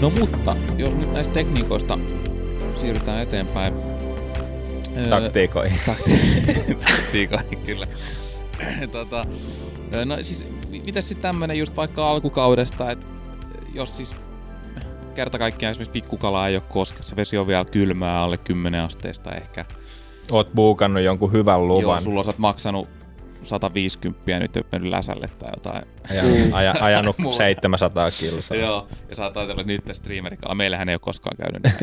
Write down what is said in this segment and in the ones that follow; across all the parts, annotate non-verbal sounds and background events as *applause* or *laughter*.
No mutta, jos nyt näistä tekniikoista siirrytään eteenpäin. Taktiikoihin. *laughs* Taktiikoihin, kyllä. tota, no siis, mitäs sitten tämmönen just vaikka alkukaudesta, että jos siis kerta kaikkiaan esimerkiksi pikkukalaa ei ole koskessa, vesi on vielä kylmää alle 10 asteesta ehkä. Oot buukannut jonkun hyvän luvan. Joo, sulla oot maksanut 150 nyt mennyt läsälle tai jotain. Aja, aja, *laughs* ajanut 700 kilsaa. Joo, ja sä oot ajatellut, että nyt tässä streamerikalla. Meillähän ei ole koskaan käynyt näin.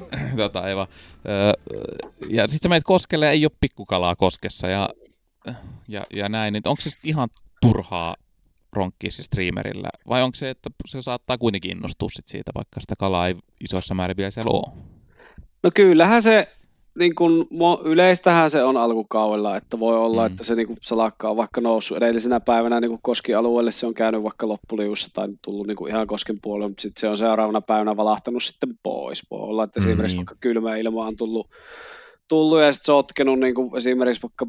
*laughs* *laughs* tota, Eva. Ja sit sä meet koskelle ei ole pikkukalaa koskessa ja, ja, ja näin. Niin onko se sitten ihan turhaa ronkkia se streamerillä? Vai onko se, että se saattaa kuitenkin innostua sit siitä, vaikka sitä kalaa ei isoissa määrin vielä siellä ole? No kyllähän se niin kun, yleistähän se on alkukaudella, että voi olla, mm. että se niin salakka on vaikka noussut edellisenä päivänä niin koskialueelle, se on käynyt vaikka loppuliussa tai tullut niin ihan kosken puolelle, mutta sitten se on seuraavana päivänä valahtanut sitten pois. Voi olla, että mm, esimerkiksi niin. vaikka kylmä ilma on tullut, tullut ja sitten sotkenut niin esimerkiksi vaikka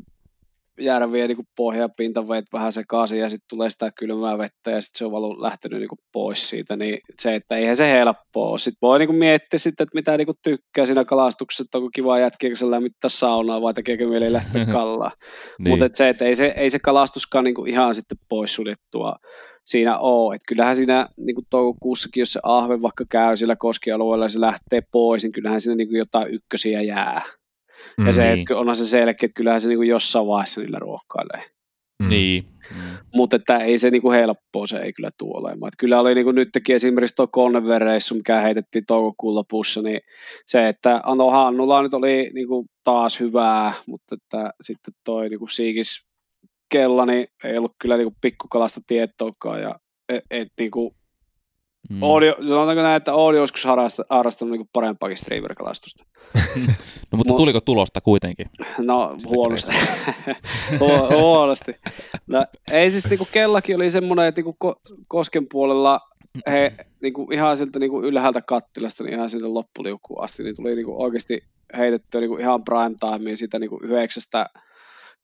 järviä niin pohjapinta veet vähän sekaisin ja sitten tulee sitä kylmää vettä ja sitten se on valu lähtenyt niin pois siitä, niin se, että eihän se helppoa. Sitten voi niin miettiä sitten, että mitä niin tykkää siinä kalastuksessa, että onko kiva jätkiä, kun lämmittää saunaa vai tekeekö mieli lähteä *laughs* kallaa. niin. Mutta se, että ei se, ei se kalastuskaan niin ihan sitten poissuljettua siinä ole. Että kyllähän siinä niin kuin toukokuussakin, jos se ahve vaikka käy sillä koskialueella ja se lähtee pois, niin kyllähän siinä niin kuin jotain ykkösiä jää. Mm, ja se, niin. että onhan se selkeä, että kyllähän se niin kuin jossain vaiheessa niillä ruokkailee. Mm. Niin. Mm. Mutta että ei se niinku helppoa, se ei kyllä tule olemaan. Et kyllä oli niinku nytkin esimerkiksi tuo Connever-reissu, mikä heitettiin toukokuun lopussa, niin se, että Anno Hannulla nyt oli niinku taas hyvää, mutta että sitten toi niinku Siikis Kella, niin ei ollut kyllä niinku pikkukalasta tietoakaan ja et, et niinku Mm. Oodi, sanotaanko näin, että Oodi joskus harrastanut, harrastanut niin parempaakin streamer-kalastusta. *laughs* no mutta tuliko tulosta kuitenkin? No huonosti. *laughs* Hu- huonosti. No, ei siis niin kuin kellakin oli semmoinen, että niin Kosken puolella he niin kuin ihan sieltä niin kuin ylhäältä kattilasta, niin ihan sieltä loppuliukkuun asti, niin tuli niin kuin oikeasti heitettyä niin kuin ihan prime timeen sitä niin kuin yhdeksästä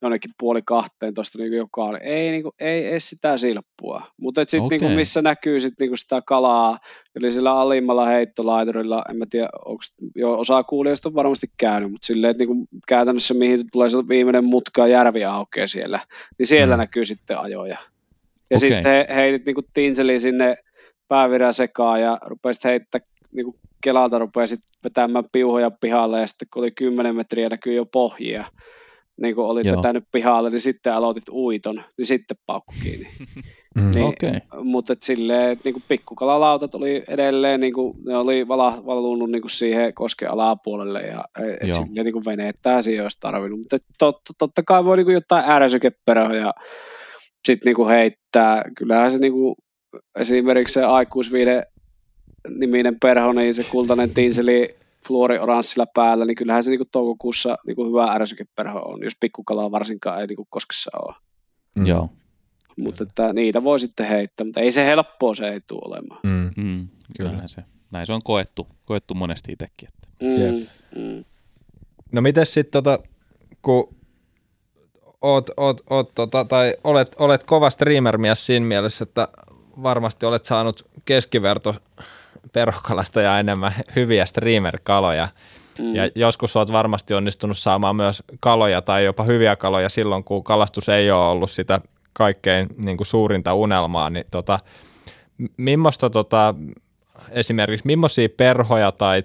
jonnekin puoli kahteen tuosta niin joka oli. Ei, niin kuin, ei edes sitä silppua. Mutta sitten okay. niin missä näkyy sit, niin sitä kalaa, eli sillä alimmalla heittolaiturilla, en mä tiedä, onko jo osa kuulijoista on varmasti käynyt, mutta silleen, että niin käytännössä mihin tulee se viimeinen mutka järvi aukeaa siellä, niin siellä mm. näkyy sitten ajoja. Ja okay. sitten he, heitit niin tinseli sinne päävirän sekaan ja rupesit heittää niin kuin kelalta rupesit vetämään piuhoja pihalle ja sitten kun oli 10 metriä näkyy jo pohjia, niin kun olit vetänyt pihalle, niin sitten aloitit uiton, niin sitten paukku kiinni. *laughs* mm, niin, okay. Mutta et silleen, että niin pikkukalalautat oli edelleen, niin kuin, ne oli vala, valunut niin kuin siihen kosken alapuolelle ja et silleen niin veneettää siihen olisi tarvinnut. Mutta tot, totta kai voi niin kuin jotain ääräsykeperhoja sitten niin heittää. Kyllähän se niin kuin, esimerkiksi se aikuisviide niminen perho, niin se kultainen tinseli fluorioranssilla päällä, niin kyllähän se niinku toukokuussa niinku hyvä ärsykeperho on, jos pikkukalaa varsinkaan ei niinku koskessa ole. Mm. Joo. Mutta että niitä voi sitten heittää, mutta ei se helppoa se ei tule olemaan. Mm. Mm. Kyllä se. Näin se on koettu, koettu monesti itsekin. Että. Mm. Mm. No miten sitten tota, kun oot, oot, oot, tota, tai olet, olet kova streamer-mies siinä mielessä, että varmasti olet saanut keskiverto perhokalasta ja enemmän hyviä streamer-kaloja. Mm. Ja joskus olet varmasti onnistunut saamaan myös kaloja tai jopa hyviä kaloja silloin, kun kalastus ei ole ollut sitä kaikkein niin kuin suurinta unelmaa. Niin tota, millaista tota, esimerkiksi millaisia perhoja tai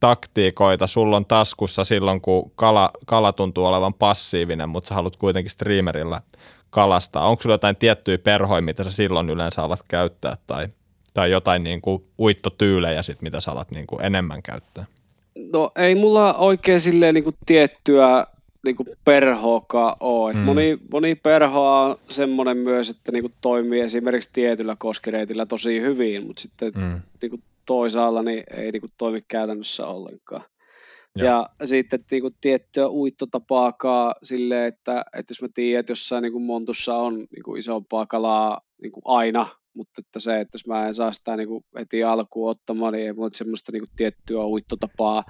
taktiikoita sulla on taskussa silloin, kun kala, kala tuntuu olevan passiivinen, mutta sä haluat kuitenkin streamerilla kalastaa? Onko sulla jotain tiettyjä perhoja, mitä sä silloin yleensä alat käyttää tai tai jotain niin kuin uittotyylejä, sit, mitä sä alat niin kuin enemmän käyttää? No ei mulla oikein silleen niin kuin tiettyä niin kuin perhoakaan ole. Mm. Moni, moni perhoa on semmoinen myös, että niin kuin toimii esimerkiksi tietyllä koskireitillä tosi hyvin, mutta sitten mm. niin kuin toisaalla niin ei niin kuin toimi käytännössä ollenkaan. Ja, ja sitten niin kuin tiettyä uittotapaakaan silleen, että, että jos mä tiedän, että jossain niin kuin montussa on niin kuin isompaa kalaa niin kuin aina, mutta että se, että jos mä en saa sitä niin kuin heti alkuun ottamaan, niin ei mulla semmoista niin kuin tiettyä uittotapaa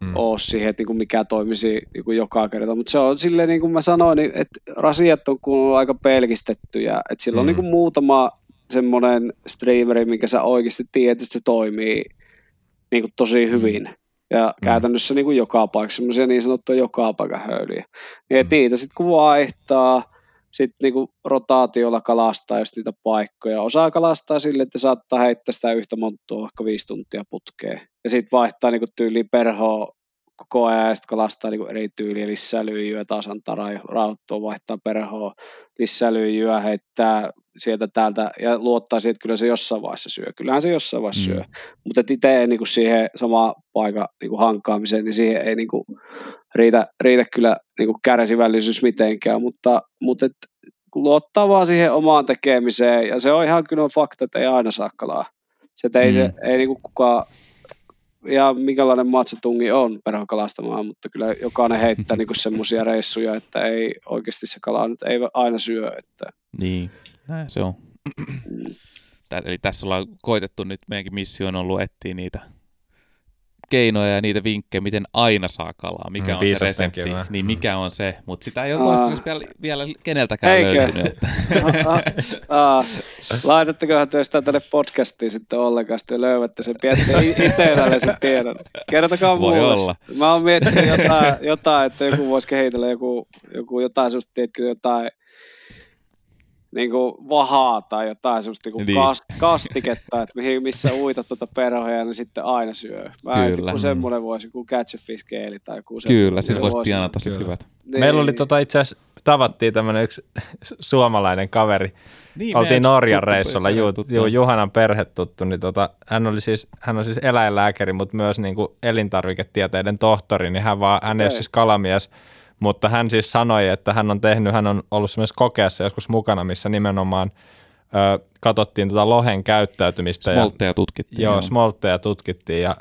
mm. ole siihen, että niin kuin mikä toimisi niin kuin joka kerta. Mutta se on silleen, niin kuin mä sanoin, niin, että rasiat on kuullut aika pelkistettyjä, että sillä on mm. niin kuin muutama semmoinen streameri, mikä sä oikeasti tiedät, että se toimii niin kuin tosi hyvin. Ja mm. käytännössä niin kuin joka paikka, semmoisia niin sanottuja joka paikan höyliä. Niin, mm. niitä sitten kun vaihtaa, sitten niinku rotaatiolla kalastaa just niitä paikkoja. Osaa kalastaa sille, että saattaa heittää sitä yhtä monttua vaikka viisi tuntia putkeen. Ja sitten vaihtaa niinku tyyli perhoa koko ajan ja sitten kalastaa niinku eri tyyliä, lisää lyijyä, taas antaa rauhoittua, vaihtaa perhoa, lisää lyijyä, heittää sieltä täältä ja luottaa siihen, että kyllä se jossain vaiheessa syö. Kyllähän se jossain vaiheessa mm. syö. Mutta itse niinku siihen sama paikan niinku hankkaamiseen, niin siihen ei niinku riitä, riitä kyllä niinku kärsivällisyys mitenkään, mutta, mutta et, kun luottaa vaan siihen omaan tekemiseen, ja se on ihan kyllä fakta, että ei aina saa kalaa. Se, ei, mm. se, ei niinku kukaan ja minkälainen matsatungi on perhokalastamaan, mutta kyllä jokainen heittää niinku semmoisia reissuja, että ei oikeasti se kala nyt ei aina syö. Että... Niin, näin se on. Mm. Eli tässä ollaan koitettu nyt, meidänkin missio on ollut etsiä niitä keinoja ja niitä vinkkejä, miten aina saa kalaa, mikä mm, on se resepti, hyvä. niin mikä on se, mutta sitä ei ole toistaiseksi vielä, vielä keneltäkään Eikö? löytynyt. Että. *laughs* Laitattekohan te sitä tänne podcastiin sitten ollenkaan, sitten löydätte sen, pidätte itsellänne sen tiedon. Kertokaa Voi mulle. olla. Mä oon miettinyt jotain, jotain, että joku voisi kehitellä joku, joku jotain sellaista, tiedätkö, jotain niin kuin vahaa tai jotain semmoista niin niin. Kast, kastiketta, että mihin, missä uitat tuota perhoja, niin sitten aina syö. Vähän Kyllä. kuin semmoinen voisi, kuin catch a fish keeli tai joku Kyllä, siis voisi tienata sitten hyvät. Niin. Meillä oli tota itse asiassa, tavattiin tämmöinen yksi suomalainen kaveri. Niin, Oltiin Norjan reissulla, ju, ju, Juhanan perhe tuttu, niin tota, hän, oli siis, hän on siis eläinlääkäri, mutta myös niin kuin elintarviketieteiden tohtori, niin hän, vaan, hän ei ole siis kalamies, mutta hän siis sanoi, että hän on tehnyt, hän on ollut myös kokeessa joskus mukana, missä nimenomaan ö, katsottiin tuota lohen käyttäytymistä. Smoltteja tutkittiin. Joo, joo. smoltteja tutkittiin ja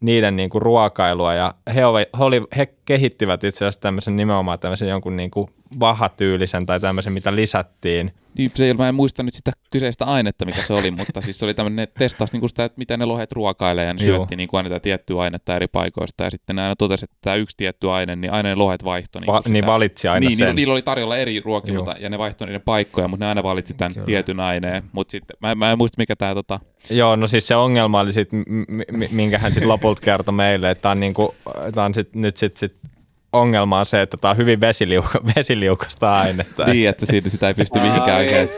niiden niin kuin ruokailua ja he, oli, he, oli, he kehittivät itse asiassa tämmöisen nimenomaan tämmöisen jonkun niin kuin vahatyylisen tai tämmöisen, mitä lisättiin – niin, se, mä en muista nyt sitä kyseistä ainetta, mikä se oli, mutta siis se oli tämmöinen, testaus niin sitä, että mitä ne lohet ruokailee, ja ne syötti niin kuin aina tätä tiettyä ainetta eri paikoista, ja sitten ne aina totesi, että tämä yksi tietty aine, niin aina ne lohet vaihtoi. Niin, Va- sitä, niin valitsi aina niin, sen. Niillä oli tarjolla eri ruokia, mutta, ja ne vaihtoi niiden paikkoja, mutta ne aina valitsi tämän Kyllä. tietyn aineen, mutta sitten, mä, mä en muista mikä tämä tota... Joo, no siis se ongelma oli sitten, minkä hän sitten lopulta kertoi meille, että tämä on, niinku, tää on sit, nyt sitten sit ongelma on se, että tämä on hyvin vesiliuka, *laughs* vesiliukasta ainetta. niin, että siitä sitä ei pysty mihinkään oikein.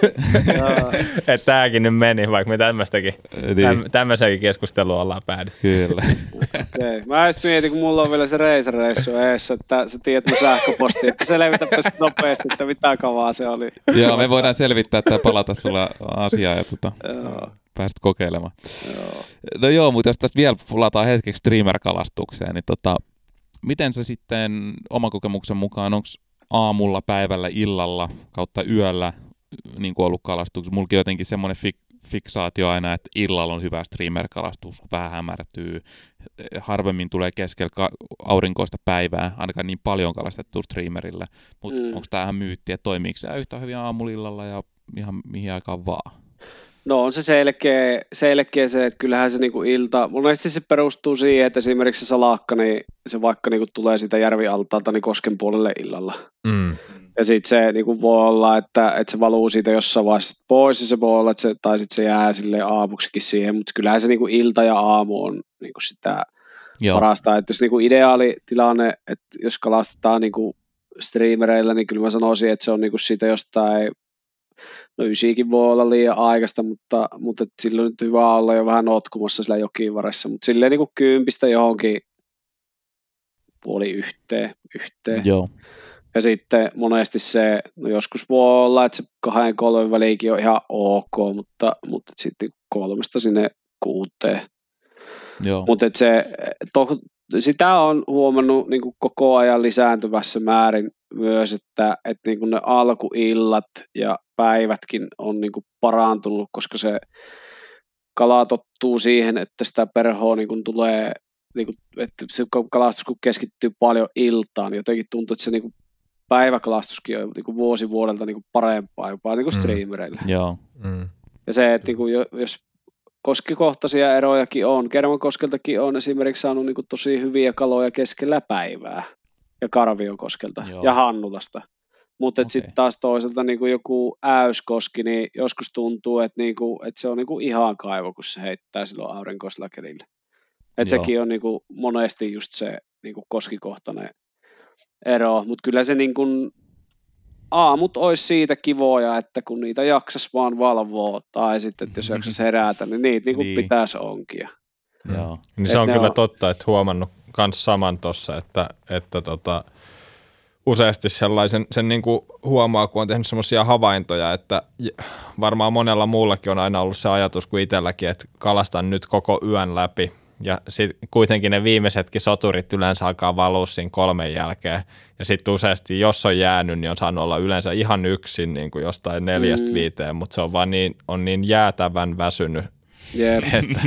että tämäkin nyt meni, vaikka me tämmöistäkin, niin. tämmöisenkin keskustelua ollaan päädytty. Kyllä. okay. Mä mietin, kun mulla on vielä se Razer-reissu eessä, että sä tiedät mun sähköposti, että selvitäpä sitten nopeasti, että mitä kavaa se oli. Joo, me voidaan selvittää tai palata sulla asiaa ja tuota, pääset kokeilemaan. Joo. No joo, mutta jos tästä vielä palataan hetkeksi streamer-kalastukseen, niin tota, miten se sitten oman kokemuksen mukaan, onko aamulla, päivällä, illalla kautta yöllä niin kuin ollut kalastuksessa? Mulla on jotenkin semmoinen fik- fiksaatio aina, että illalla on hyvä streamer-kalastus, vähän hämärtyy, harvemmin tulee keskellä ka- aurinkoista päivää, ainakaan niin paljon kalastettu streamerillä, mutta mm. onko tämä myytti, että toimiiko se yhtä hyvin aamulillalla ja ihan mihin aikaan vaan? No on se selkeä, selkeä se, että kyllähän se niinku ilta, monesti se perustuu siihen, että esimerkiksi se salakka, niin se vaikka niinku tulee siitä järvialtaalta niin kosken puolelle illalla. Mm. Ja sitten se niinku voi olla, että, että se valuu siitä jossain vaiheessa pois, ja se voi olla, että se, tai sitten se jää sille aamuksikin siihen, mutta kyllähän se niinku ilta ja aamu on niinku sitä Joo. parasta. Että jos niinku ideaali tilanne, että jos kalastetaan niinku streamereilla, niin kyllä mä sanoisin, että se on niinku siitä jostain no ysikin voi olla liian aikaista, mutta, mutta silloin nyt hyvä olla jo vähän notkumassa sillä jokivaressa, mutta silleen niin kuin kympistä johonkin puoli yhteen. yhteen. Joo. Ja sitten monesti se, no joskus voi olla, että se kahden kolmen väliinkin on ihan ok, mutta, mutta sitten kolmesta sinne kuuteen. Joo. Mutta se, to, sitä on huomannut niin kuin koko ajan lisääntyvässä määrin myös, että, että niin kuin ne alkuillat ja päivätkin on niin kuin parantunut, koska se kala tottuu siihen, että sitä perhoa niin kuin tulee, niin kuin, että se kalastus kun keskittyy paljon iltaan, niin jotenkin tuntuu, että se niin kuin päiväkalastuskin on niin kuin vuosi vuodelta niin kuin parempaa jopa niin kuin mm. streamereille. Joo. Mm. Ja se, että niin kuin, jos koskikohtaisia erojakin on, Kermankoskeltakin on esimerkiksi saanut niin kuin tosi hyviä kaloja keskellä päivää ja Karviokoskelta Joo. ja Hannulasta. Mutta Okei. sitten taas toisaalta niin kuin joku äyskoski, niin joskus tuntuu, että, niin kuin, että se on niin kuin ihan kaivo, kun se heittää silloin aurinkoisella kelillä. Että sekin on niin kuin monesti just se niin kuin koskikohtainen ero, mutta kyllä se niin kuin aamut olisi siitä kivoja, että kun niitä jaksas vaan valvoa, tai sitten, että jos jaksas herätä, niin niitä niin kuin Niin. pitäisi onkia. Joo. Niin Et se on kyllä on- totta, että huomannut myös saman tuossa, että, että tota, useasti sellaisen, sen niin kuin huomaa, kun on tehnyt semmoisia havaintoja, että varmaan monella muullakin on aina ollut se ajatus kuin itselläkin, että kalastan nyt koko yön läpi. Ja sitten kuitenkin ne viimeisetkin soturit yleensä alkaa valua siinä kolmen jälkeen. Ja sitten useasti, jos on jäänyt, niin on saanut olla yleensä ihan yksin niin kuin jostain neljästä Mm. viiteen, mutta se on vaan niin, on niin jäätävän väsynyt, Jep. *laughs* että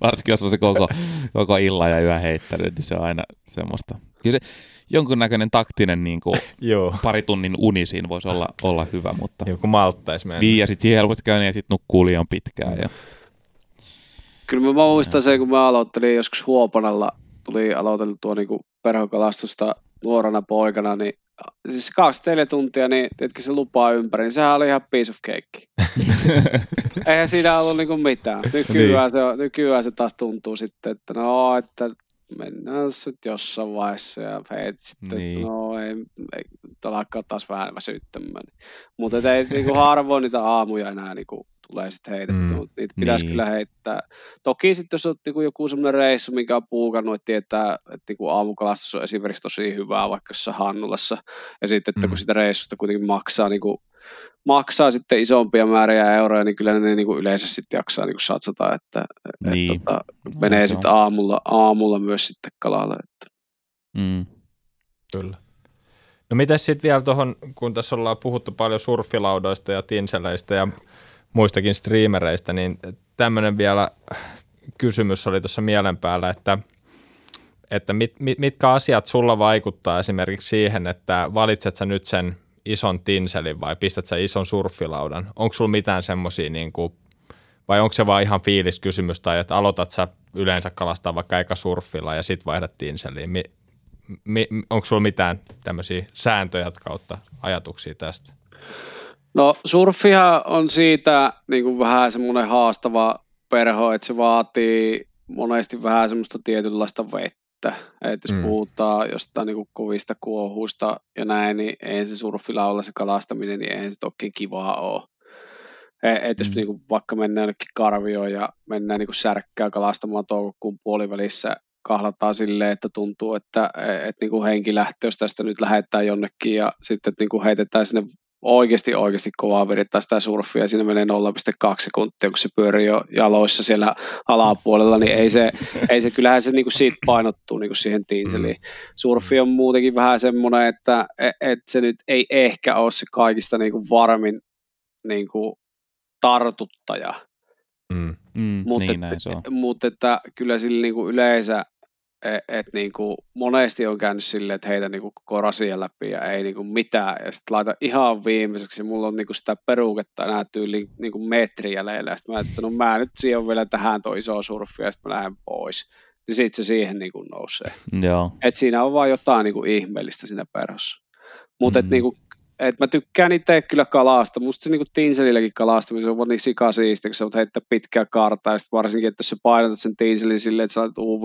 Varsinkin jos on se koko, koko illan ja yön heittänyt, niin se on aina semmoista. Kyllä se jonkunnäköinen taktinen niin kuin *laughs* joo, pari tunnin uni siinä voisi olla, olla hyvä, mutta joku malttaisi mennä. niin ja sitten siihen helposti käy niin, ja sitten nukkuu liian pitkään. Ja, Kyllä mä muistan sen, kun mä aloittelin joskus Huopanalla, tuli aloiteltua niin perhokalastusta nuorena poikana, niin siis 24 tuntia, niin tiedätkö se lupaa ympäri, niin sehän oli ihan piece of cake. *laughs* Eihän siinä ollut niinku mitään. Nykyään, se, on- nykyään se taas tuntuu sitten, että no, että mennään sitten jossain vaiheessa ja heit sitten, Niin. no ei, ei alkaa taas vähän väsyttämään. Mutta ei niinku harvoin niitä aamuja enää niinku tulee sitten heitetty, Mm. mutta niitä pitäisi Niin. niin. kyllä heittää. Toki sitten jos on niinku joku semmoinen reissu, minkä on puukannut, että tietää, että niinku aamukalastus on esimerkiksi tosi hyvää vaikka jossain Hannulassa, ja sitten, että Mm. kun sitä reissusta kuitenkin maksaa niinku maksaa sitten isompia määriä euroja, niin kyllä ne niin kuin yleensä sitten jaksaa niin kuin satsata, että, Niin. että tota, menee se sitten aamulla, aamulla myös sitten kalalle. Että. Mm. Kyllä. No miten sitten vielä tuohon, kun tässä ollaan puhuttu paljon surfilaudoista ja tinseleistä ja muistakin streamereistä, niin tämmöinen vielä kysymys oli tuossa mielen päällä, että, että mit, mit, mitkä asiat sulla vaikuttaa esimerkiksi siihen, että valitset sä nyt sen ison tinselin vai pistät sä ison surfilaudan? Onko sulla mitään semmoisia niin kuin, vai onko se vaan ihan fiiliskysymys tai että aloitat sä yleensä kalastaa vaikka eka surfilla ja sitten vaihdat tinseliin? Mi, mi, onko sulla mitään tämmöisiä sääntöjä kautta ajatuksia tästä? No surfihan on siitä niin kuin vähän semmoinen haastava perho, että se vaatii monesti vähän semmoista tietynlaista vettä. Että jos Mm. puhutaan jostain niin kovista kuohuista ja näin, niin ei se surfilaulla se kalastaminen, niin eihän se toki kivaa ole. Että jos Mm. niin kuin vaikka mennään jonnekin karvioon ja mennään niin kuin särkkää kalastamaan toukokuun puolivälissä, kahlataan silleen, että tuntuu, että et niin kuin henki lähtee, jos tästä nyt lähdetään jonnekin ja sitten että niin kuin heitetään sinne oikeasti oikeasti kovaa vedetään sitä surfia ja siinä menee 0,2 sekuntia, kun se pyörii jo jaloissa siellä alapuolella, niin ei se, ei se kyllähän se niinku siitä painottuu niinku siihen tiinseliin. Surfi on muutenkin vähän semmoinen, että et, et se nyt ei ehkä ole se kaikista niinku varmin niinku tartuttaja, Mm, mutta niin on. mut että kyllä sillä niinku yleensä et, et niinku monesti on käynyt silleen, että heitä niinku koko rasia läpi ja ei niinku mitään. Ja sitten laita ihan viimeiseksi. Mulla on niinku sitä peruketta enää tyyli niinku metri jäljellä. Ja sitten mä että no mä nyt siihen vielä tähän toi iso surfi ja sitten mä lähden pois. Niin sit se siihen niinku nousee. Joo. Et siinä on vaan jotain niinku ihmeellistä siinä perhossa. Mutta Mm. niinku, et mä tykkään itse kyllä kalasta. Musta se niinku tinselilläkin kalastaminen se on niin sikasiisti, kun sä voit heittää pitkää kartaa. Ja sit varsinkin, että jos sä painotat sen tinselin silleen, että sä laitat UV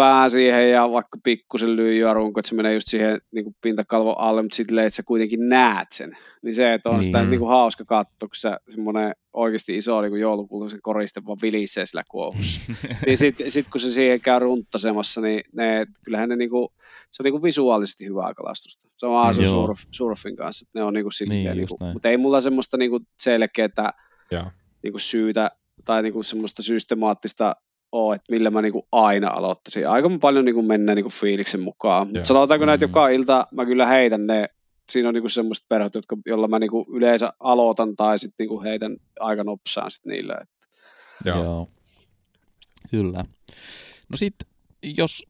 pää siihen ja vaikka pikkusen lyijyarunko, että se menee just siihen niin kuin pintakalvon alle, mutta sitten että sä kuitenkin näet sen. Niin se, että on niin. sitä Niin. niin kuin hauska katsoa, kun sä semmoinen oikeasti iso niin kuin joulukuusen koriste vaan vilisee sillä kuohussa. *laughs* niin sitten sit, kun se siihen käy runttasemassa, niin ne, kyllähän ne niin kuin, se on niin kuin visuaalisesti hyvää kalastusta. Sama se Joo. surf, surfin kanssa, että ne on niin kuin silleen, Niin, niin, kuin, mutta ei mulla semmoista niin kuin selkeää niin kuin syytä tai niin kuin semmoista systemaattista ole, että millä mä niin kuin aina aloittaisin. Aika paljon niin kuin mennään niin kuin fiiliksen mukaan. Mutta sanotaanko näitä Mm. joka ilta, mä kyllä heitän ne. Siinä on niin kuin semmoiset perhot, jotka, jolla mä niin kuin yleensä aloitan tai sitten niin kuin heitän aika nopsaan sit niille. Joo. Joo. Kyllä. No sitten, jos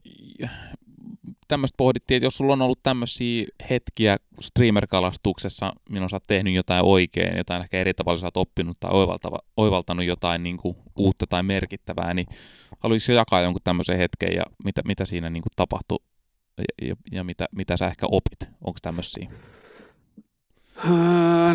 tämmöistä pohdittiin, että jos sulla on ollut tämmöisiä hetkiä streamer-kalastuksessa, milloin sä oot tehnyt jotain oikein, jotain ehkä eri tavalla sä oot oppinut tai oivaltanut jotain niin kuin uutta tai merkittävää, niin haluaisitko jakaa jonkun tämmöisen hetken ja mitä, mitä siinä niin kuin tapahtui ja, ja, ja mitä, mitä sä ehkä opit? Onko tämmöisiä?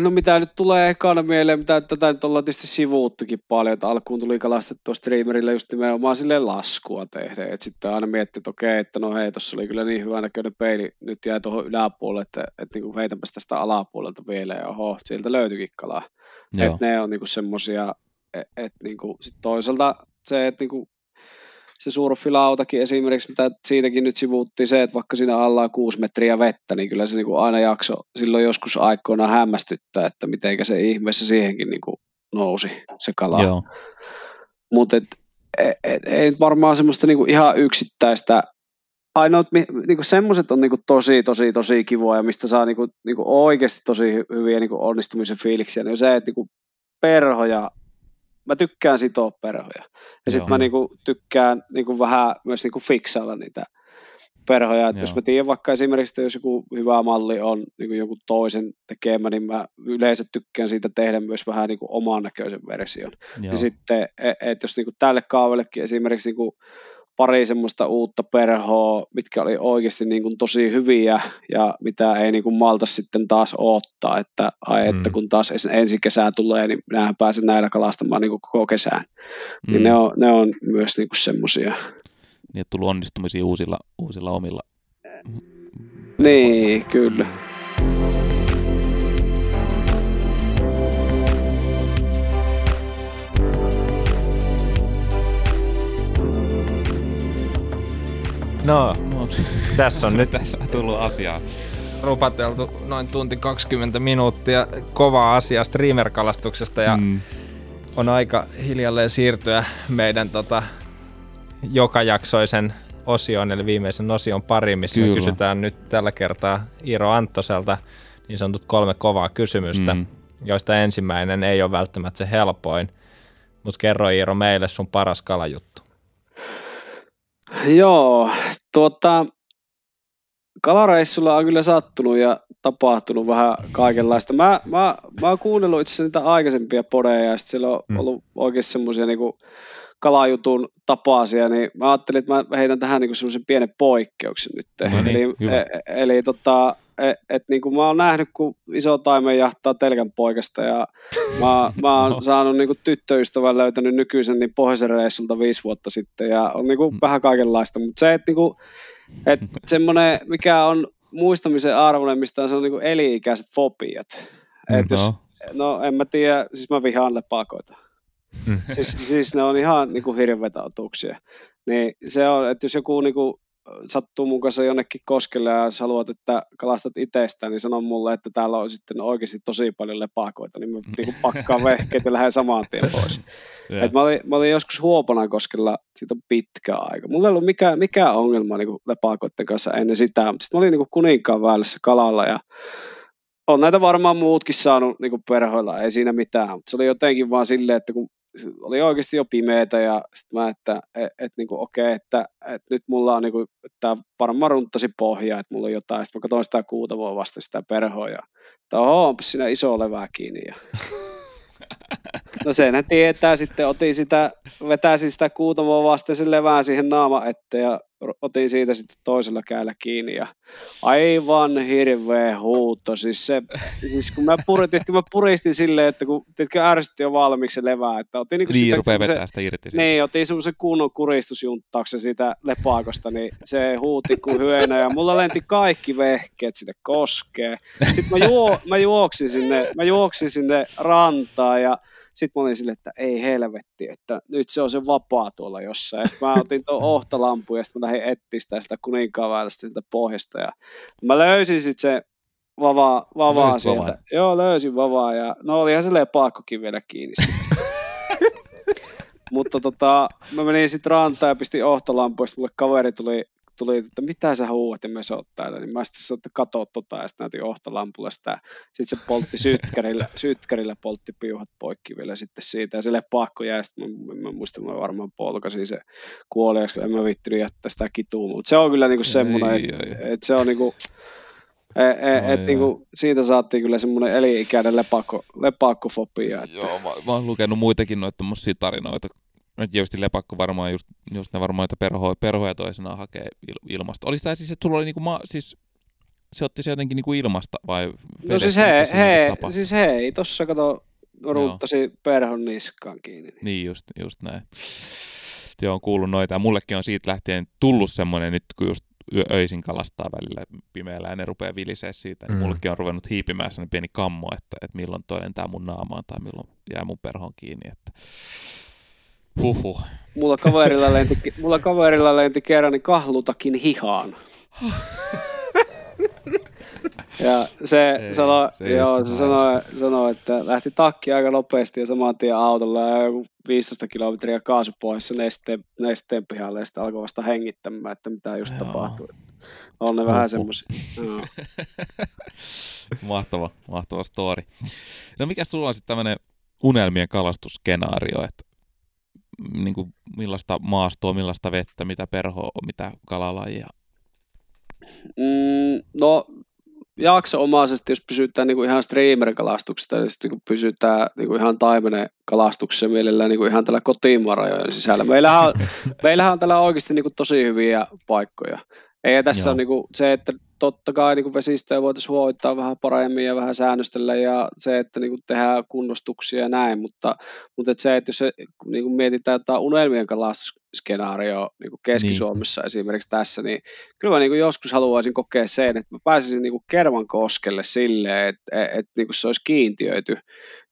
No mitä nyt tulee ekana mieleen, mitä tätä nyt ollaan tietysti sivuuttukin paljon, että alkuun tuli kalastettua streamerille just nimenomaan sille laskua tehdä, että sitten aina miettii, että okei, että no hei, tuossa oli kyllä niin hyvä näköinen peili, nyt jäi tuohon yläpuolelle, että, että niin heitänpäs tästä alapuolelta vielä, ja oho, sieltä löytyikin kalaa. Että ne on niin semmoisia, että, että niin sit toisaalta se, että niin se surfilautakin esimerkiksi, mitä siitäkin nyt sivuuttiin se, että vaikka siinä alla on kuusi metriä vettä, niin kyllä se niin kuin aina jakso silloin joskus aikoina hämmästyttää, että miten se ihmeessä siihenkin niin kuin nousi se kala. Mutta et, et, et, ei varmaan semmoista niin kuin ihan yksittäistä ainoat, niinku semmoiset on niinku tosi, tosi, tosi kivoja, mistä saa niinku, niinku oikeasti tosi hyviä niinku onnistumisen fiiliksiä, niin se, että niinku perhoja mä tykkään sitoa perhoja. Ja sitten mä niinku tykkään niinku vähän myös niinku fiksailla niitä perhoja. Et jos mä tiedän vaikka esimerkiksi, että jos joku hyvä malli on niinku joku toisen tekemä, niin mä yleensä tykkään siitä tehdä myös vähän niinku oman näköisen version. Joo. Ja sitten, että et jos niinku tälle kaavellekin esimerkiksi niinku pari semmoista uutta perhoa, mitkä oli oikeasti niin kuin tosi hyviä ja mitä ei niin kuin malta sitten taas odottaa, että, ai, mm. että kun taas ensi kesää tulee, niin minähän pääsen näillä kalastamaan niin kuin koko kesään. Mm. Niin ne on, ne on myös niin kuin semmoisia. Niin, että tullut onnistumisia uusilla, uusilla omilla. Niin, kyllä. No, tässä on nyt *laughs* tässä on tullut asiaa. Rupateltu noin tunti 20 minuuttia kovaa asiaa streamer-kalastuksesta ja mm. on aika hiljalleen siirtyä meidän tota, jokajaksoisen osion, eli viimeisen osion pariin, missä Kyllä. me kysytään nyt tällä kertaa Iiro Anttoselta niin sanotut kolme kovaa kysymystä, mm. joista ensimmäinen ei ole välttämättä se helpoin. Mutta kerro Iiro meille sun paras kalajuttu. Joo, tuota, kalareissulla on kyllä sattunut ja tapahtunut vähän kaikenlaista. Mä, mä, mä oon kuunnellut itse niitä aikaisempia podeja ja sitten siellä on mm. ollut oikein semmoisia niinku kalajutun tapaisia, niin mä ajattelin, että mä heitän tähän niinku semmoisen pienen poikkeuksen nyt. No niin, eli, e, eli tota, et, et niin kuin mä oon nähnyt, kun iso taimen jahtaa telkän poikasta ja mä, mä oon *laughs* no. saanut niin kuin tyttöystävän löytänyt nykyisen niin pohjoisen reissulta viisi vuotta sitten ja on niin kuin mm. vähän kaikenlaista, mutta se, että niin kuin, et *laughs* semmoinen, mikä on muistamisen arvoinen, mistä on, se on niin kuin eli-ikäiset fobiat. Et no. Jos, no en mä tiedä, siis mä vihaan lepakoita. Mm. siis, siis ne on ihan niin kuin hirveitä otuksia. Niin se on, että jos joku niin kuin sattuu mun kanssa jonnekin koskelle ja jos haluat, että kalastat itsestään, niin sanon mulle, että täällä on sitten oikeasti tosi paljon lepakoita, niin mä *laughs* niin pakkaan vehkeet ja lähden samaan tien pois. *laughs* Et mä, olin, mä olin joskus Huoponan koskella, siitä on pitkä aika. Mulla ei ollut mikään, mikään ongelma niin lepakoiden kanssa ennen sitä, mutta sitten mä olin niin kuninkaan välissä kalalla ja on näitä varmaan muutkin saanut niin perhoilla, ei siinä mitään, mutta se oli jotenkin vaan silleen, että kun oli oikeasti jo pimeätä ja sitten mä, että et, et, niinku, okei, okay, että et nyt mulla on niinku, että varmaan runttasi pohjaa, että mulla on jotain. Sitten mä katsoin sitä kuutavoa vasta sitä perhoa ja että oho, onpa siinä iso levää kiinni. Ja *laughs* No senhän tietää, sitten otin sitä, vetäisin sitä kuutamoa vasten sen levään siihen naama eteen ja otin siitä sitten toisella käellä kiinni ja aivan hirveä huuto. Siis, se, siis kun mä, puristin, kun mä puristin silleen, että kun tiedätkö, ärsytti jo valmiiksi se levää. Että otin niin, niin rupeaa vetää sitä irti. Siitä. Niin, otin semmoisen kunnon kuristusjunttauksen siitä lepaakosta, niin se huuti kuin hyönä ja mulla lenti kaikki vehkeet sinne koskee. Sitten mä, juo, mä, juoksin sinne, mä juoksin sinne rantaan ja sitten mä olin silleen, että ei helvetti, että nyt se on se vapaa tuolla jossain. Ja sitten mä otin tuon *laughs* ohtalampu ja sitten mä lähdin etsiä sitä kuninkaan väylästä sieltä pohjasta. Ja mä löysin sitten se vavaa, vavaa sieltä. Vavaa. Joo, löysin vavaa ja no olihan se lepakkokin vielä kiinni *laughs* Mutta tota, mä menin sitten rantaan ja pistin ohtalampuista, mulle kaveri tuli tuli, että mitä sä huuat ja me täällä, niin mä sitten sanoin, että kato tota, ja sitten näytin ohtolampulla sitä. Sitten se poltti sytkärillä, *laughs* sytkärillä poltti piuhat poikki vielä sitten siitä, ja sille pakko jäi, sitten mä, mä, muistan, mä varmaan polkasin se kuoli, koska en mä vittinyt jättää sitä kitua, mutta se on kyllä niinku semmoinen, että et se on niinku, et, et, et, niinku, siitä saatiin kyllä semmoinen eli-ikäinen lepakko, lepakkofobia. Että... Joo, mä, mä oon lukenut muitakin noita tarinoita, nyt tietysti lepakko varmaan just, just ne varmaan niitä perhoja, perhoja toisenaan hakee il, ilmasta. Oli sitä siis, että sulla oli niinku ma, siis se otti se jotenkin niin kuin ilmasta vai No siis he, he, siis hei, tossa kato, ruuttasi perhon niskaan kiinni. Niin just, just näin. Joo, on kuullut noita ja mullekin on siitä lähtien tullut semmoinen nyt, kun just öisin kalastaa välillä pimeällä ja ne rupeaa vilisee siitä, niin mm. mullekin on ruvennut hiipimään sellainen pieni kammo, että, että milloin toinen tää mun naamaan tai milloin jää mun perhon kiinni. Että... Huhhuh. Mulla kaverilla lenti, mulla kaverilla lenti kerran niin kahlutakin hihaan. Ja se, Ei, sanoi, se, joo, se sanoi, sanoi, että lähti takki aika nopeasti ja saman tien autolla ja joku 15 kilometriä kaasupohjassa nesteen, nesteen pihalle ja sitten alkoi vasta hengittämään, että mitä just joo. tapahtui. On ne vähän semmoisia. *laughs* mahtava, mahtava story. No mikä sulla on sitten tämmöinen unelmien kalastusskenaario, että niin kuin millaista maastoa, millaista vettä, mitä perhoa, mitä kalalajia? Mm, no jakso-omaisesti, jos pysytään niin kuin ihan streamer-kalastuksesta, niin sitten niin pysytään niin kuin ihan taimenen kalastuksessa mielellään niin kuin ihan tällä kotimaan sisällä. Meillähän on, *laughs* meillähän on täällä oikeasti niin kuin tosi hyviä paikkoja. Ei tässä ole niin kuin se, että totta kai niin vesistöä voitaisiin huoittaa vähän paremmin ja vähän säännöstellä ja se, että niin kuin tehdään kunnostuksia ja näin, mutta, mutta että se, että jos se, niin kuin mietitään jotain unelmien kalastusskenaario niin kuin Keski-Suomessa niin. esimerkiksi tässä, niin kyllä mä niin kuin joskus haluaisin kokea sen, että mä pääsisin niin kuin Kervan koskelle silleen, että, että, että niin kuin se olisi kiintiöity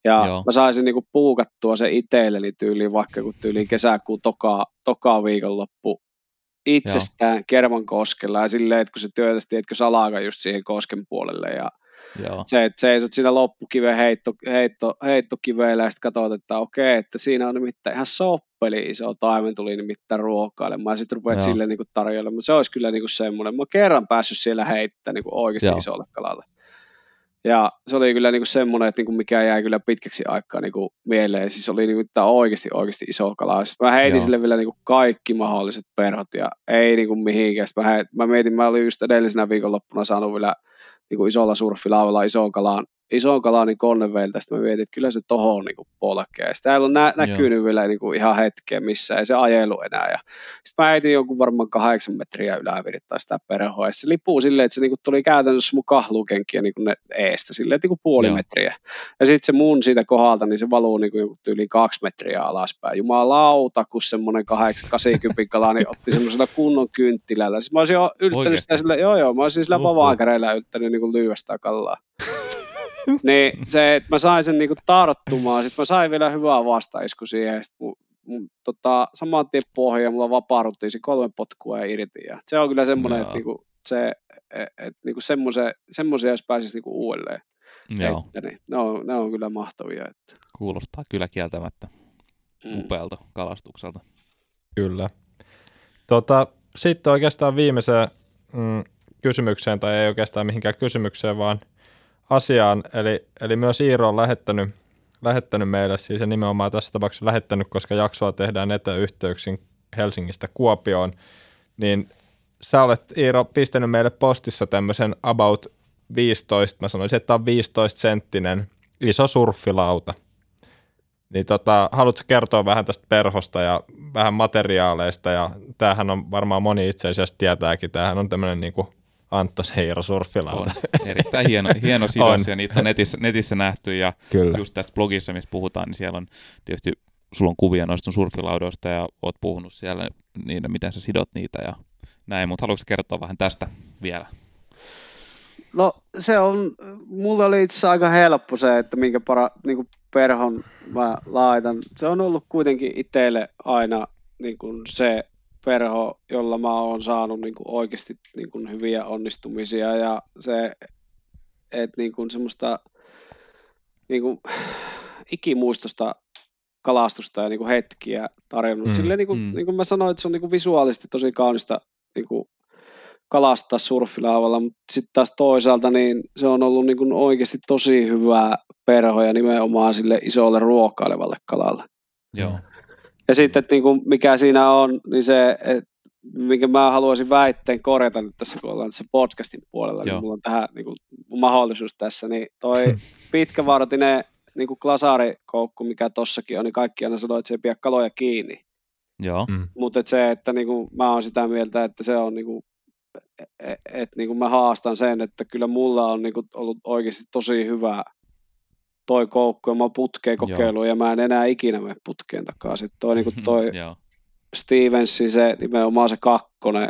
ja Joo. mä saisin niinku puukattua se itselleni tyyliin vaikka kun tyyliin kesäkuun toka, toka viikonloppu itsestään Joo. kerman koskella ja silleen, että kun se työtäsi, tiedätkö, salaaga just siihen kosken puolelle ja Joo. se, että seisot siinä loppukiven heitto, heitto, heittokiveillä ja sitten katsot, että okei, että siinä on nimittäin ihan soppeli iso taimen tuli nimittäin ruokailemaan ja sitten rupeat Joo. sille niin tarjoilemaan, mutta se olisi kyllä niin semmoinen, mä oon kerran päässyt siellä heittämään niin oikeasti Joo. isolle kalalle. Ja se oli kyllä niinku semmoinen, että niinku mikä jäi kyllä pitkäksi aikaa niinku mieleen. Siis oli niinku tämä oikeasti, oikeasti iso kala. Sitten mä heitin Joo. sille vielä niinku kaikki mahdolliset perhot ja ei niinku mihinkään. Sitten mä, heit, mä mietin, mä olin just edellisenä viikonloppuna saanut vielä niinku isolla surffilaavalla isoon kalaan isoon kalaan niin konneveiltä, sitten mä mietin, että kyllä se tohon niin polkee. Sitten täällä on nä- näkynyt Joo. vielä niin kuin ihan hetkeä, missä ei se ajelu enää. Ja sitten mä heitin jonkun varmaan kahdeksan metriä ylävirittaa sitä perhoa. Ja se lipuu silleen, että se niin kuin tuli käytännössä mun kahlukenkiä niin kuin ne eestä, silleen niin kuin puoli Joo. metriä. Ja sitten se mun siitä kohdalta, niin se valuu niin kuin yli kaksi metriä alaspäin. Jumalauta, kun semmoinen 80 kala, niin otti semmoisella kunnon kynttilällä. Siis mä olisin jo yltänyt sitä sille, joo joo, mä olisin sillä vavaakäreillä yltänyt niin kuin lyhyestä kalaa *laughs* niin se, että mä sain sen niinku tarttumaan, sitten mä sain vielä hyvää vastaisku siihen, sit mun, mun, tota, saman tien pohja, mulla vapaaruttiin se kolme potkua ja irti, ja se on kyllä semmoinen, että niinku, se, et, et, niinku semmoisia, jos pääsisi niinku uudelleen. Joo. Että, niin, ne, on, ne on kyllä mahtavia. Että. Kuulostaa kyllä kieltämättä mm. upealta kalastukselta. Kyllä. Tota, sitten oikeastaan viimeiseen mm, kysymykseen, tai ei oikeastaan mihinkään kysymykseen, vaan – asiaan, eli, eli myös Iiro on lähettänyt, lähettänyt meille, siis ja nimenomaan tässä tapauksessa lähettänyt, koska jaksoa tehdään etäyhteyksin Helsingistä Kuopioon, niin sä olet Iiro pistänyt meille postissa tämmöisen about 15, mä sanoisin, että on 15 senttinen iso surffilauta. Niin tota, haluatko kertoa vähän tästä perhosta ja vähän materiaaleista? Ja tämähän on varmaan moni itse asiassa tietääkin, tämähän on tämmöinen niinku Antto Seiro surfilauta. On. Erittäin hieno, hieno sidos *laughs* on. ja niitä on netissä, netissä nähty ja Kyllä. just tästä blogissa, missä puhutaan, niin siellä on tietysti sulla on kuvia noista surfilaudoista ja oot puhunut siellä niin, miten sä sidot niitä ja näin, mutta haluatko kertoa vähän tästä vielä? No se on, mulle oli itse aika helppo se, että minkä para, niin kuin perhon mä laitan. Se on ollut kuitenkin itselle aina niin kuin se perho, jolla mä oon saanut niin kuin oikeasti niin kuin hyviä onnistumisia ja se, että niin kuin semmoista niin kuin, ikimuistosta kalastusta ja niin kuin hetkiä tarjonnut. Mm, Silleen niin kuin, mm. niin kuin mä sanoin, että se on niin kuin visuaalisesti tosi kaunista niin kuin kalastaa surfilaavalla, mutta sitten taas toisaalta niin se on ollut niin kuin oikeasti tosi hyvää perhoja nimenomaan sille isolle ruokailevalle kalalle. Joo. Ja sitten, että niin kuin mikä siinä on, niin se, että minkä mä haluaisin väitteen korjata nyt tässä, kun ollaan tässä podcastin puolella, niin Joo. niin mulla on tähän niin kuin, mahdollisuus tässä, niin toi hmm. pitkävartinen niin kuin glasarikoukku, mikä tossakin on, niin kaikki aina sanoo, että se ei pidä kaloja kiinni. Joo. Mm. Mutta et se, että niin kuin, mä oon sitä mieltä, että se on niin kuin, et, et, niin kuin mä haastan sen, että kyllä mulla on niin kuin ollut oikeasti tosi hyvä toi koukku ja mä putkeen kokeilu ja mä en enää ikinä mene putkeen takaisin. Toi, niin kuin *laughs* toi Stevensi, se nimenomaan se kakkonen,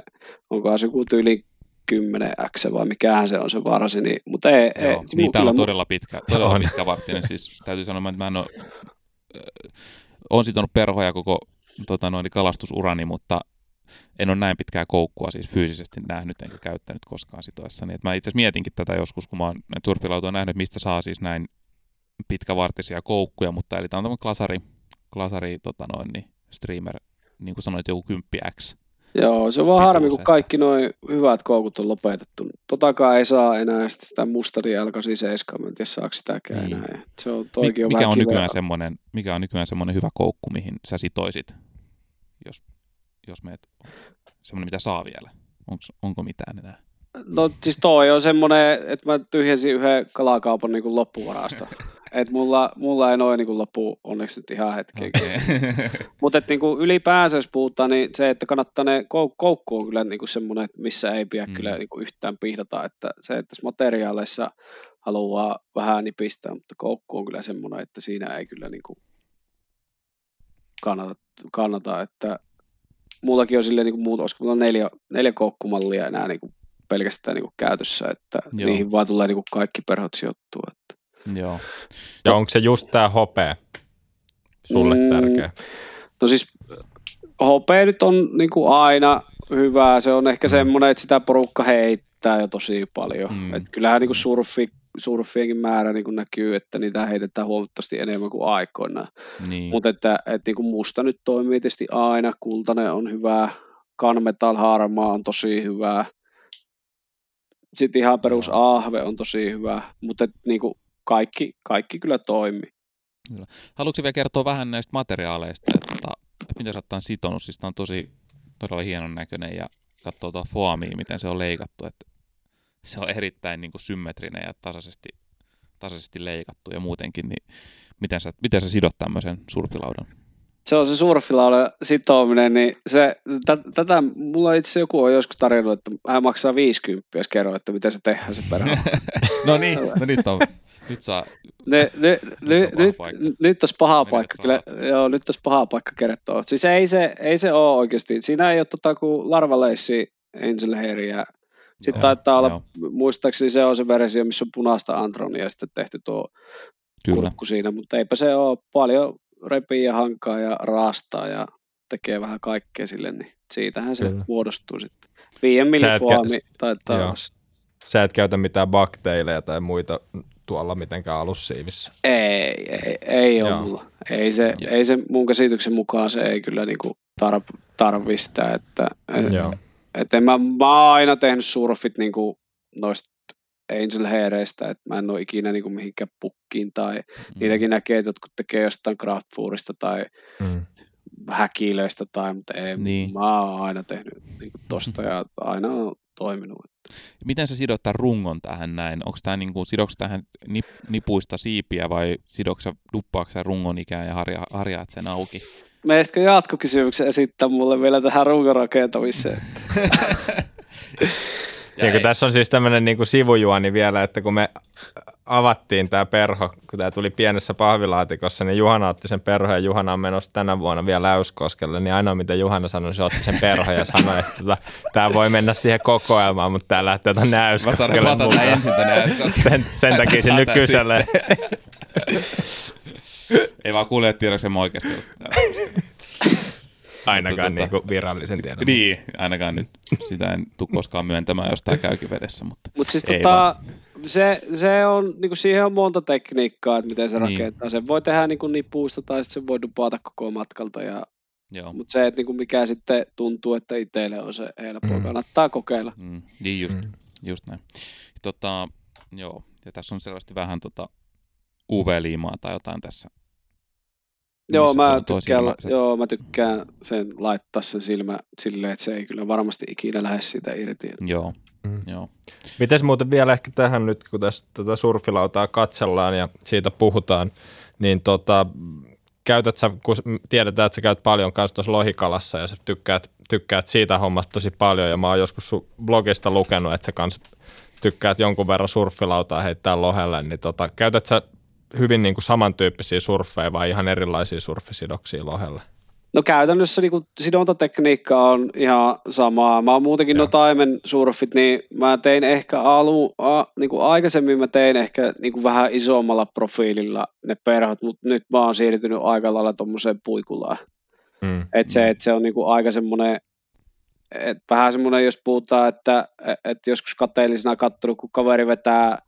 onko se joku tyyli 10 X vai mikähän se on se varsi, niin, mutta ei, Joo, ei niitä on todella pitkä, todella *laughs* pitkä varttinen, siis täytyy sanoa, että mä en ole, äh, on sitonut perhoja koko tota noin, kalastusurani, mutta en ole näin pitkää koukkua siis fyysisesti nähnyt enkä käyttänyt koskaan sitoessa. Niin, mä itse asiassa mietinkin tätä joskus, kun mä oon surfilautoja nähnyt, mistä saa siis näin pitkävartisia koukkuja, mutta eli tämä on tämmöinen klasari, klasari tota noin, niin streamer, niin kuin sanoit, joku 10 X. Joo, se on vaan harmi, kun kaikki noin hyvät koukut on lopetettu. Totakaan ei saa enää sitä mustaria alkaisi 7, en tiedä saako sitäkään niin. enää. Se on, Mik, on mikä, on nykyään semmoinen, mikä on nykyään semmoinen hyvä koukku, mihin sä sitoisit, jos, jos meet, semmoinen mitä saa vielä? Onks, onko mitään enää? No siis toi on semmoinen, että mä tyhjensin yhden kalakaupan niin kuin loppuvarasta. *laughs* Et mulla, mulla ei noin niin loppu onneksi nyt ihan hetken. Okay. *laughs* Mutta niin ylipäänsä jos puhutaan, niin se, että kannattaa ne, kou- koukku on kyllä niin semmoinen, missä ei pidä mm. kyllä niin yhtään pihdata. Että se, että materiaaleissa haluaa vähän nipistää, mutta koukku on kyllä semmoinen, että siinä ei kyllä niin kuin kannata, kannata, että mullakin on silleen niin kuin muut, olisiko mulla neljä, neljä koukkumallia enää niin kuin pelkästään niin kuin käytössä, että Joo. niihin vaan tulee niin kuin kaikki perhot sijoittua. Että. Joo. Ja onko se just tämä hopea sulle mm, tärkeä? No siis hopea nyt on niin kuin aina hyvä. Se on ehkä mm. semmoinen, että sitä porukka heittää jo tosi paljon. Mm. Et kyllähän niin kuin surfi, surfienkin määrä niin kuin näkyy, että niitä heitetään huomattavasti enemmän kuin aikoina. Niin. Mutta että, että niin kuin musta nyt toimii tietysti aina. Kultainen on hyvä. Gunmetal harmaa on tosi hyvä. Sitten ihan perus ahve on tosi hyvä, mutta niin kuin kaikki, kaikki kyllä toimii. Haluatko vielä kertoa vähän näistä materiaaleista, että, että miten sä oot sitonut? Siis on tosi todella hienon näköinen ja katsoo tuo foamia, miten se on leikattu. Että se on erittäin niin kuin symmetrinen ja tasaisesti, tasaisesti leikattu ja muutenkin, niin miten sä, miten sä sidot tämmöisen surfilaudan? Se on se surfilaudan sitominen, niin se, t- tätä, mulla itse joku on joskus tarjonnut, että hän maksaa 50, jos kerro, että miten se tehdään se perä. *laughs* no niin, no nyt on, nyt saa, ne, ne, ne, nyt, nyt, nyt tässä paha paikka, kyllä, joo, nyt tässä paha paikka kertoa. Siis ei se, ei se ole oikeasti, siinä ei ole tota kuin larvaleissi Angel Hairiä, sitten joo, taitaa olla, joo. muistaakseni se on se versio, missä on punaista Antronia sitten tehty tuo Kyllä. kurkku siinä, mutta eipä se ole paljon repii ja hankaa ja raastaa ja tekee vähän kaikkea sille, niin siitähän se Kyllä. muodostuu sitten. Viien millifoami taitaa olla. Sä et käytä mitään bakteileja tai muita tuolla mitenkään alussiivissä. Ei, ei, ei ole mulla. Ei se, ei se mun käsityksen mukaan se ei kyllä niinku tar, tarvista, että et, et en mä, mä oon aina tehnyt surfit niinku noista Angel Haireista, että mä en ole ikinä niinku mihinkään pukkiin tai mm. niitäkin näkee, että jotkut tekee jostain craftfoodista tai mm. häkilöistä tai, mutta ei, niin. mä oon aina tehnyt niinku tosta ja aina on toiminut. Miten se sidottaa rungon tähän näin? Onko tämä niinku, sidoksa tähän nip, nipuista siipiä vai sidoksa duppaaksa rungon ikään ja harja, harjaat sen auki? Meistkö jatkokysymyksen esittää mulle vielä tähän rungon rakentamiseen? *laughs* Ja niin tässä on siis tämmöinen niin kuin sivujuoni vielä, että kun me avattiin tämä perho, kun tämä tuli pienessä pahvilaatikossa, niin Juhana otti sen perho ja Juhana on menossa tänä vuonna vielä Läyskoskelle, niin ainoa mitä Juhana sanoi, se otti sen perho ja sanoi, että tota, tämä voi mennä siihen kokoelmaan, mutta tämä lähtee tuonne Näyskoskelle. Mä otan ensin tänne sen, sen takia se nyt kyselee. Ei vaan kuule, että tiedätkö oikeasti. Ainakaan tota, niin virallisen tiedon. Niin, ainakaan nyt sitä en tule koskaan myöntämään jostain käykin vedessä. Mutta Mut siis tota, se, se on, niin kuin siihen on monta tekniikkaa, että miten se niin. rakentaa. Sen voi tehdä niin kuin nipuista tai sitten se voi dupata koko matkalta. Ja, Joo. Mutta se, että niin kuin mikä sitten tuntuu, että itselle on se helppo, mm. kannattaa kokeilla. Mm. Niin just, mm. just näin. Tota, joo, ja tässä on selvästi vähän tota UV-liimaa tai jotain tässä Joo mä, tykkään, se... joo, mä tykkään sen laittaa sen silmä silleen, että se ei kyllä varmasti ikinä lähde siitä irti. Joo. Mm. Joo. Mites muuten vielä ehkä tähän nyt, kun tässä tätä surfilautaa katsellaan ja siitä puhutaan, niin tota, käytät sä, kun tiedetään, että sä käyt paljon kanssa tuossa lohikalassa ja sä tykkäät, tykkäät siitä hommasta tosi paljon ja mä oon joskus sun blogista lukenut, että sä kans tykkäät jonkun verran surffilautaa heittää lohelle, niin tota, käytät sä hyvin niin kuin samantyyppisiä surffeja vai ihan erilaisia surfisidoksia lohelle? No käytännössä niin kuin sidontatekniikka on ihan samaa. Mä oon muutenkin no taimen surfit, niin mä tein ehkä alu, a, niin kuin aikaisemmin mä tein ehkä niin kuin vähän isommalla profiililla ne perhot, mutta nyt mä oon siirtynyt aika lailla tommoseen puikulaan. Mm. Et se, et se on niin kuin aika semmoinen, et vähän semmoinen, jos puhutaan, että et joskus kateellisena kattonut, kun kaveri vetää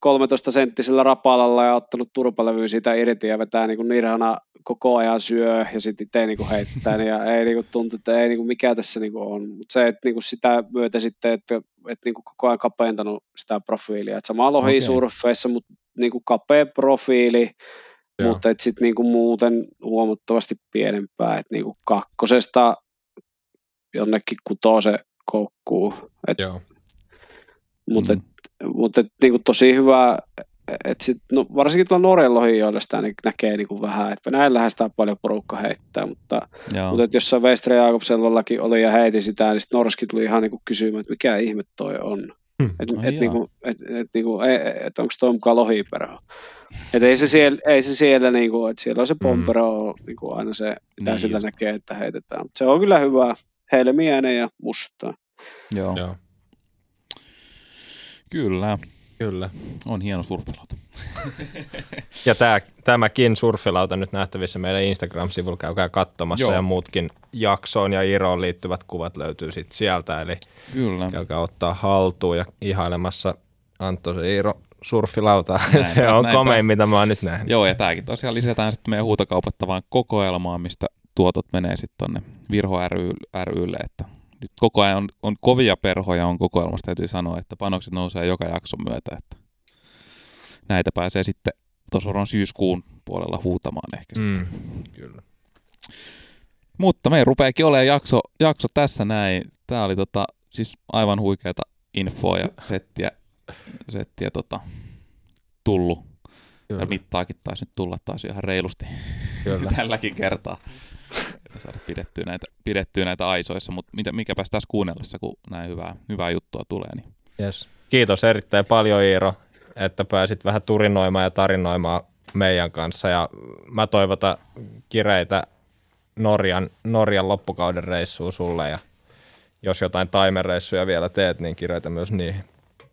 13 senttisellä rapalalla ja ottanut turpalevyä siitä irti ja vetää niin nirhana koko ajan syö ja sitten itse niin heittää niin ja ei niin tuntu, että ei niin mikä tässä niin on. Mutta se, että niin sitä myötä sitten, että, että niin koko ajan kapentanut sitä profiilia. Että sama lohi okay. surfeissa, mutta niin kapea profiili, Joo. mutta että sitten niin muuten huomattavasti pienempää. Että niin kakkosesta jonnekin kutose koukkuu. Et, Joo. Mutta mm. mutta niin kuin tosi hyvä, että sit, no, varsinkin tuolla Norjan lohijoilla sitä niin näkee niin kuin vähän, että Venäjällähän sitä paljon porukka heittää, mutta, mutta että jossain Vestre Jakobselvallakin oli ja heiti sitä, niin sitten Norski tuli ihan niin kuin kysymään, että mikä ihme toi on. Hmm. Että et, et, niinku, et, et, niinku, et, et, onko toi mukaan lohiperho. Että ei se siellä, ei se siellä niinku, että siellä on se pompero hmm. niinku aina se, mitä niin sillä just. näkee, että heitetään. Mutta se on kyllä hyvä, helmiäinen ja mustaa. Joo. Joo. Kyllä. Kyllä. On hieno surfilauta. *laughs* ja tämä, tämäkin surfilauta nyt nähtävissä meidän Instagram-sivulla, käykää katsomassa Joo. ja muutkin jaksoon ja Iroon liittyvät kuvat löytyy sitten sieltä, eli Kyllä. käykää ottaa haltuun ja ihailemassa Antto se Iiro surfilauta. *laughs* Näin, se on näin komein, mitä mä oon nyt nähnyt. Joo, ja tämäkin tosiaan lisätään sitten meidän huutokaupattavaan kokoelmaan, mistä tuotot menee sitten tonne Virho ry, rylle, että nyt koko ajan on, on kovia perhoja on kokoelmassa, täytyy sanoa, että panokset nousee joka jakson myötä, että näitä pääsee sitten tuossa on syyskuun puolella huutamaan ehkä mm, sitten. Kyllä. Mutta me rupeekin olemaan jakso, jakso tässä näin. Tämä oli tota, siis aivan huikeata infoa ja settiä, settiä tota, tullut. Kyllä. Ja mittaakin taisi nyt tulla taas ihan reilusti Kyllä. *laughs* tälläkin kertaa saada pidettyä näitä, pidettyä näitä aisoissa, mutta mitä, mikäpäs tässä kuunnellessa, kun näin hyvää, hyvää juttua tulee. Niin. Yes. Kiitos erittäin paljon Iiro, että pääsit vähän turinoimaan ja tarinoimaan meidän kanssa ja mä toivotan kireitä Norjan, Norjan loppukauden reissuun sulle ja jos jotain taimereissuja vielä teet, niin kireitä myös niihin.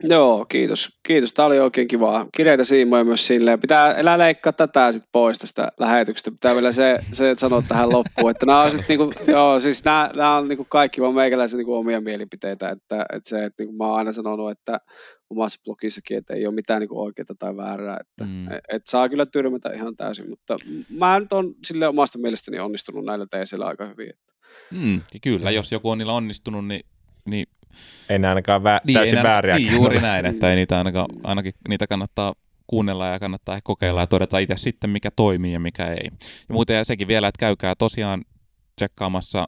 Joo, kiitos. Kiitos. Tämä oli oikein kivaa. Kireitä siimoja myös silleen. Pitää elää leikkaa tätä sitten pois tästä lähetyksestä. Pitää vielä se, se sanoa tähän loppuun, että nämä on sit niinku, joo, siis nämä, nämä on niinku kaikki vaan meikäläisen niinku omia mielipiteitä, että, että se, että niinku mä oon aina sanonut, että omassa blogissakin, että ei ole mitään niinku oikeaa tai väärää, että mm. et, et saa kyllä tyrmätä ihan täysin, mutta mä nyt on sille omasta mielestäni onnistunut näillä teisillä aika hyvin. Että. Mm, kyllä, jos joku on niillä onnistunut, niin, niin ei ne ainakaan vä- niin, täysin vääriä. Niin, juuri näin, että ei niitä ainakaan, ainakin niitä kannattaa kuunnella ja kannattaa kokeilla ja todeta itse sitten, mikä toimii ja mikä ei. Ja muuten ja sekin vielä, että käykää tosiaan tsekkaamassa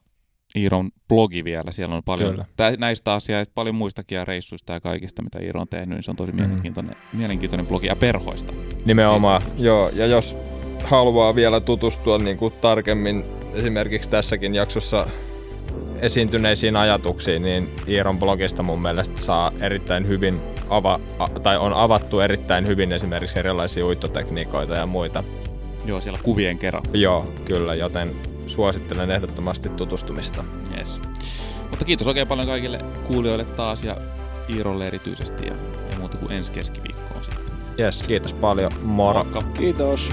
Iiron blogi vielä. Siellä on paljon tä, näistä asioista, paljon muistakin ja reissuista ja kaikista, mitä Iiro on tehnyt, niin se on tosi mm. mielenkiintoinen, mielenkiintoinen blogi ja perhoista. Nimenomaan, joo. Ja jos haluaa vielä tutustua niin kuin tarkemmin esimerkiksi tässäkin jaksossa esiintyneisiin ajatuksiin, niin Iiron blogista mun mielestä saa erittäin hyvin ava, tai on avattu erittäin hyvin esimerkiksi erilaisia uittotekniikoita ja muita. Joo, siellä kuvien kerran. Joo, kyllä, joten suosittelen ehdottomasti tutustumista. Yes. Mutta kiitos oikein paljon kaikille kuulijoille taas ja Iirolle erityisesti ja ei muuta kuin ensi keskiviikkoon sitten. Yes, kiitos paljon. Moro. Moikka. Kiitos.